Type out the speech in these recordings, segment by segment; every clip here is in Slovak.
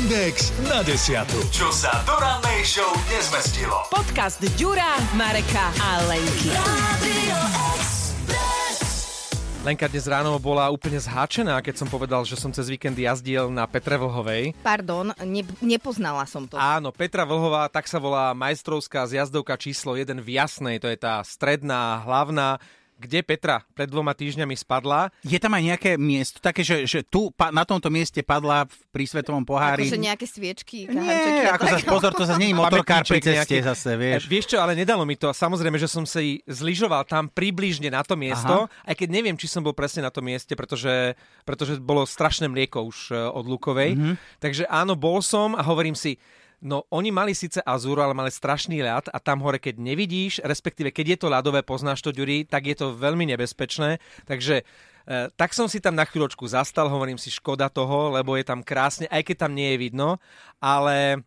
Index na desiatu. Čo sa do rannej show nezmestilo. Podcast Ďura, Mareka a Lenky. Lenka dnes ráno bola úplne zháčená, keď som povedal, že som cez víkend jazdil na Petre Vlhovej. Pardon, ne, nepoznala som to. Áno, Petra Vlhová, tak sa volá majstrovská zjazdovka číslo 1 v Jasnej, to je tá stredná, hlavná, kde Petra pred dvoma týždňami spadla. Je tam aj nejaké miesto také, že, že tu pa, na tomto mieste padla pri svetovom pohári? Akože nejaké sviečky, Nie, ako zase pozor, to zase nie je motorkár pri ceste nejaký... zase, vieš. E, vieš čo, ale nedalo mi to. Samozrejme, že som si zlyžoval tam približne na to miesto, Aha. aj keď neviem, či som bol presne na tom mieste, pretože, pretože bolo strašné mlieko už e, od Lukovej. Mm-hmm. Takže áno, bol som a hovorím si, No oni mali síce Azúru, ale mali strašný ľad a tam hore, keď nevidíš, respektíve keď je to ľadové, poznáš to, Ďuri, tak je to veľmi nebezpečné. Takže e, tak som si tam na chvíľočku zastal, hovorím si škoda toho, lebo je tam krásne, aj keď tam nie je vidno, ale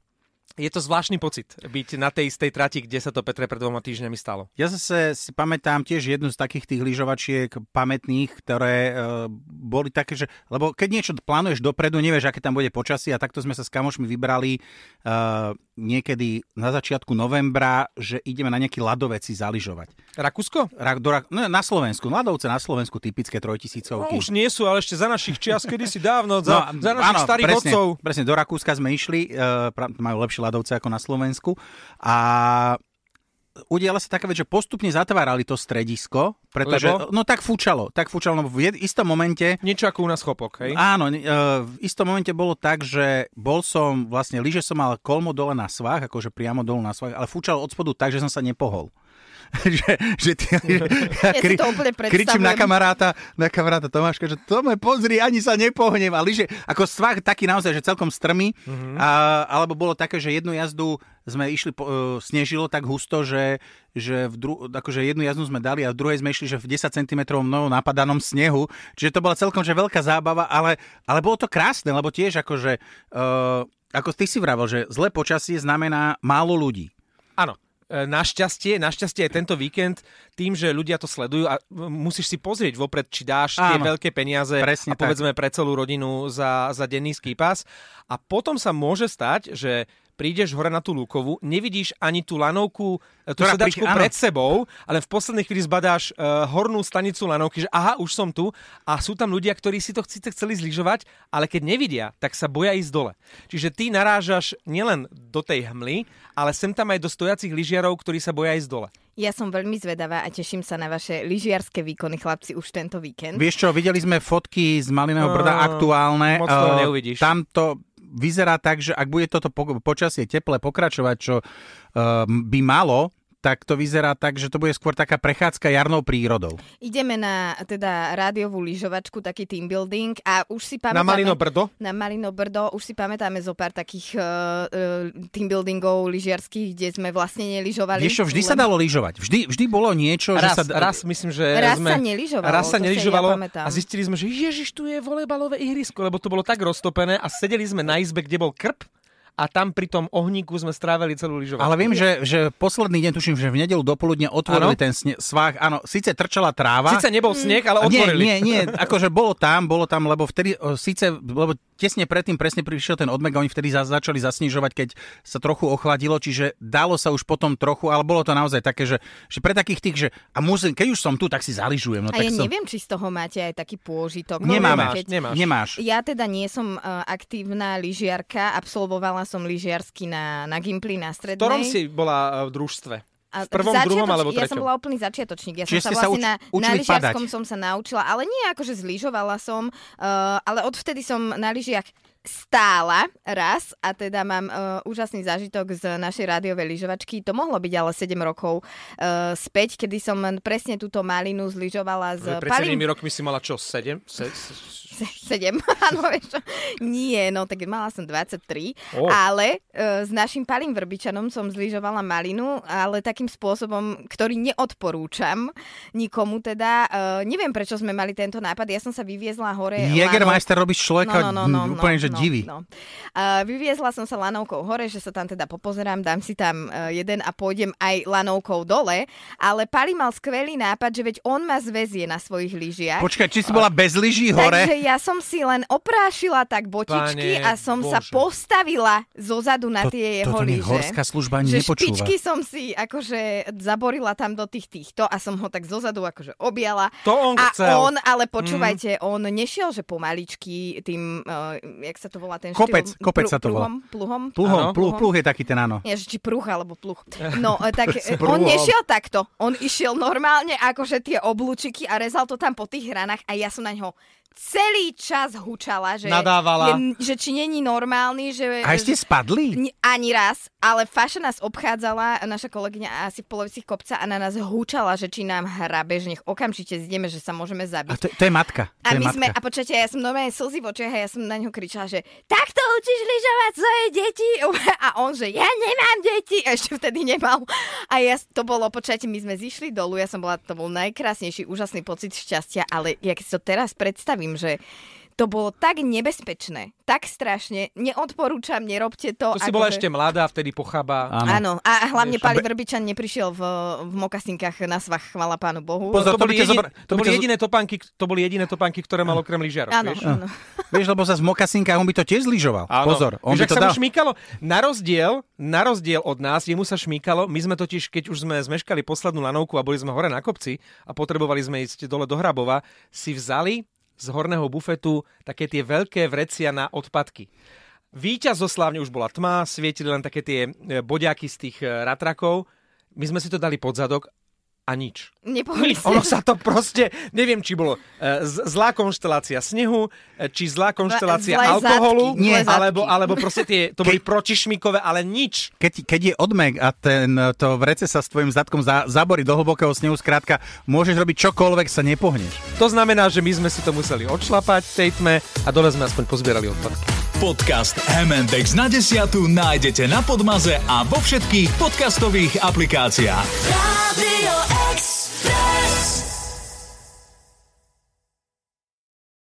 je to zvláštny pocit byť na tej istej trati, kde sa to Petre pred dvoma týždňami stalo. Ja zase si pamätám tiež jednu z takých tých lyžovačiek pamätných, ktoré e, boli také, že... Lebo keď niečo plánuješ dopredu, nevieš, aké tam bude počasie a takto sme sa s kamošmi vybrali e, niekedy na začiatku novembra, že ideme na nejaký ľadoveci zaližovať. Rakúsko? Ra, do, no, na Slovensku. Ľadovce na Slovensku, typické trojtisícovky. No, už nie sú, ale ešte za našich čias, kedy si dávno, za, no, za našich áno, starých presne, otcov. Presne, do Rakúska sme išli, e, majú lepšie ľadovce ako na Slovensku. A udiala sa taká vec, že postupne zatvárali to stredisko, pretože, Lebo? no tak fúčalo, tak fúčalo, no v istom momente... Niečo ako u nás chopok, hej? Áno, e, v istom momente bolo tak, že bol som, vlastne, lyže som mal kolmo dole na svah, akože priamo dole na svah, ale fúčalo od spodu tak, že som sa nepohol. že, že, ty, ja, kri, to kričím na kamaráta, na kamaráta Tomáška, že Tome, pozri, ani sa nepohnem. A lyže, ako svah taký naozaj, že celkom strmý. Mm-hmm. A, alebo bolo také, že jednu jazdu sme išli, uh, snežilo tak husto, že, že v dru, akože jednu jazdu sme dali a v druhej sme išli, že v 10 cm mnou napadanom snehu. Čiže to bola celkom že veľká zábava, ale, ale bolo to krásne, lebo tiež akože, uh, ako ty si vravel, že zlé počasie znamená málo ľudí. Áno, E, našťastie, našťastie aj tento víkend, tým, že ľudia to sledujú a musíš si pozrieť vopred, či dáš Áno, tie veľké peniaze a povedzme tak. pre celú rodinu za, za denný skýpas. A potom sa môže stať, že prídeš hore na tú Lukovu, nevidíš ani tú lanovku, e, tú Ktorá sedačku príde, pred sebou, ale v poslednej chvíli zbadáš uh, hornú stanicu lanovky, že aha, už som tu a sú tam ľudia, ktorí si to síce chceli zlyžovať, ale keď nevidia, tak sa boja ísť dole. Čiže ty narážaš nielen do tej hmly, ale sem tam aj do stojacich lyžiarov, ktorí sa boja ísť dole. Ja som veľmi zvedavá a teším sa na vaše lyžiarske výkony, chlapci, už tento víkend. Vieš čo, videli sme fotky z Maliného brda aktuálne. Moc to uh, neuvidíš. Tamto vyzerá tak, že ak bude toto po- počasie teple pokračovať, čo uh, by malo, tak to vyzerá tak, že to bude skôr taká prechádzka jarnou prírodou. Ideme na teda rádiovú lyžovačku, taký team building a už si pamätáme... Na Malino Brdo? Na Malino Brdo, už si pamätáme zo pár takých uh, uh, team buildingov lyžiarských, kde sme vlastne neližovali. Vieš vždy len... sa dalo lyžovať. Vždy, vždy bolo niečo, raz, že sa... Raz, myslím, že raz sme... sa neližovalo. Raz sa neližovalo ja a zistili sme, že ježiš, tu je volejbalové ihrisko, lebo to bolo tak roztopené a sedeli sme na izbe, kde bol krp a tam pri tom ohníku sme strávili celú lyžovačku. Ale viem, že, že posledný deň, tuším, že v nedelu dopoludne otvorili ano? ten sne- svah. Áno, síce trčala tráva. Síce nebol sneh, ale otvorili. Nie, nie, nie, akože bolo tam, bolo tam, lebo vtedy, síce, lebo tesne predtým presne prišiel ten odmeg a oni vtedy za, začali zasnižovať, keď sa trochu ochladilo, čiže dalo sa už potom trochu, ale bolo to naozaj také, že, že pre takých tých, že a musím, keď už som tu, tak si zaližujem. No, a tak ja som... neviem, či z toho máte aj taký pôžitok. No, nemáš, keď... nemáš. nemáš. Ja teda nie som uh, aktívna lyžiarka, absolvovala som lyžiarsky na, na Gimply na strednej. V ktorom si bola v družstve? V prvom, začiatoč, druhom alebo treťom? Ja som bola úplný začiatočník. Ja Čiže som sa sa vlastne uč, na, na lyžiarskom som sa naučila, ale nie akože zlyžovala som, uh, ale odvtedy som na lyžiach stála raz a teda mám uh, úžasný zážitok z našej rádiovej lyžovačky. To mohlo byť ale 7 rokov uh, späť, kedy som presne túto malinu zlyžovala z... Pred 7 rokmi si mala čo, 7? 7, áno, vieš Nie, no tak mala som 23, oh. ale uh, s našim Palým Vrbičanom som zlyžovala malinu, ale takým spôsobom, ktorý neodporúčam nikomu teda. Uh, neviem, prečo sme mali tento nápad, ja som sa vyviezla hore. Jägermeister robíš človeka no, no, no, no, úplne, že no. No. Uh, vyviezla som sa lanovkou hore, že sa tam teda popozerám, dám si tam uh, jeden a pôjdem aj lanovkou dole, ale Pali mal skvelý nápad, že veď on ma zväzie na svojich lyžiach. Počkaj, či si bola bez lyží hore? Takže ja som si len oprášila tak botičky Pane a som Bože. sa postavila zozadu na to, tie jeho lyže. horská služba ani že nepočúva. špičky som si akože zaborila tam do tých týchto a som ho tak zozadu akože objala. To on a chcel. on, ale počúvajte, mm. on nešiel, že pomaličky tým, uh, jak sa to volá ten kopec, štýl? Kopec sa to volá. Pluhom? Pluhom, pluh, pluh je taký ten áno. Ja, či pruh alebo pluh. No, tak on nešiel takto. On išiel normálne akože tie oblúčiky a rezal to tam po tých hranách a ja som na ňo celý čas hučala, že, Nadávala. Je, že či není normálny, že... A ste spadli? Ani raz, ale Faša nás obchádzala, naša kolegyňa asi v polovici kopca a na nás húčala, že či nám hrabe, že nech okamžite zideme, že sa môžeme zabiť. A to, to je matka. To a je my matka. sme, a počujete, ja som normálne slzy v očiach a ja som na ňo kričala, že takto učíš lyžovať svoje deti? A on, že ja nemám deti. A ešte vtedy nemal. A ja, to bolo, počujete, my sme zišli dolu, ja som bola, to bol najkrásnejší, úžasný pocit šťastia, ale jak si to teraz predstavím, že to bolo tak nebezpečné, tak strašne. Neodporúčam, nerobte to. To si bola že... ešte mladá, vtedy pochába. Áno. Áno, a hlavne Vieš, Pali be- Vrbičan neprišiel v, v mokasinkách na svach, chvala pánu Bohu. Pozor, to, to boli, jedin, zobra- to to jediné topánky, to boli jediné topánky, ktoré mal okrem lyžiarov. Áno, vieš? áno. Vieš, lebo sa z mokasinkách on by to tiež zlyžoval. Pozor, on Víš, by to sa dal. mu šmýkalo, na rozdiel, na rozdiel od nás, jemu sa šmýkalo, my sme totiž, keď už sme zmeškali poslednú lanovku a boli sme hore na kopci a potrebovali sme ísť dole do Hrabova, si vzali z horného bufetu také tie veľké vrecia na odpadky. Výťaz zo slávne už bola tma, svietili len také tie e, bodiaky z tých e, ratrakov. My sme si to dali pod zadok a nič. Nepohli ste. Ono sa to proste, neviem, či bolo e, z- zlá konštelácia snehu, e, či zlá konštelácia zlé alkoholu, zadky, zadky. alebo, alebo proste tie, to boli protišmikové, ale nič. Keď, keď je odmek a ten, to vrece sa s tvojim zadkom za, zaborí do hlbokého snehu, skrátka, môžeš robiť čokoľvek, sa nepohneš. To znamená, že my sme si to museli odšlapať v tej tme a dole sme aspoň pozbierali odpadky. Podcast M&X na desiatu nájdete na Podmaze a vo všetkých podcastových aplikáciách. Radio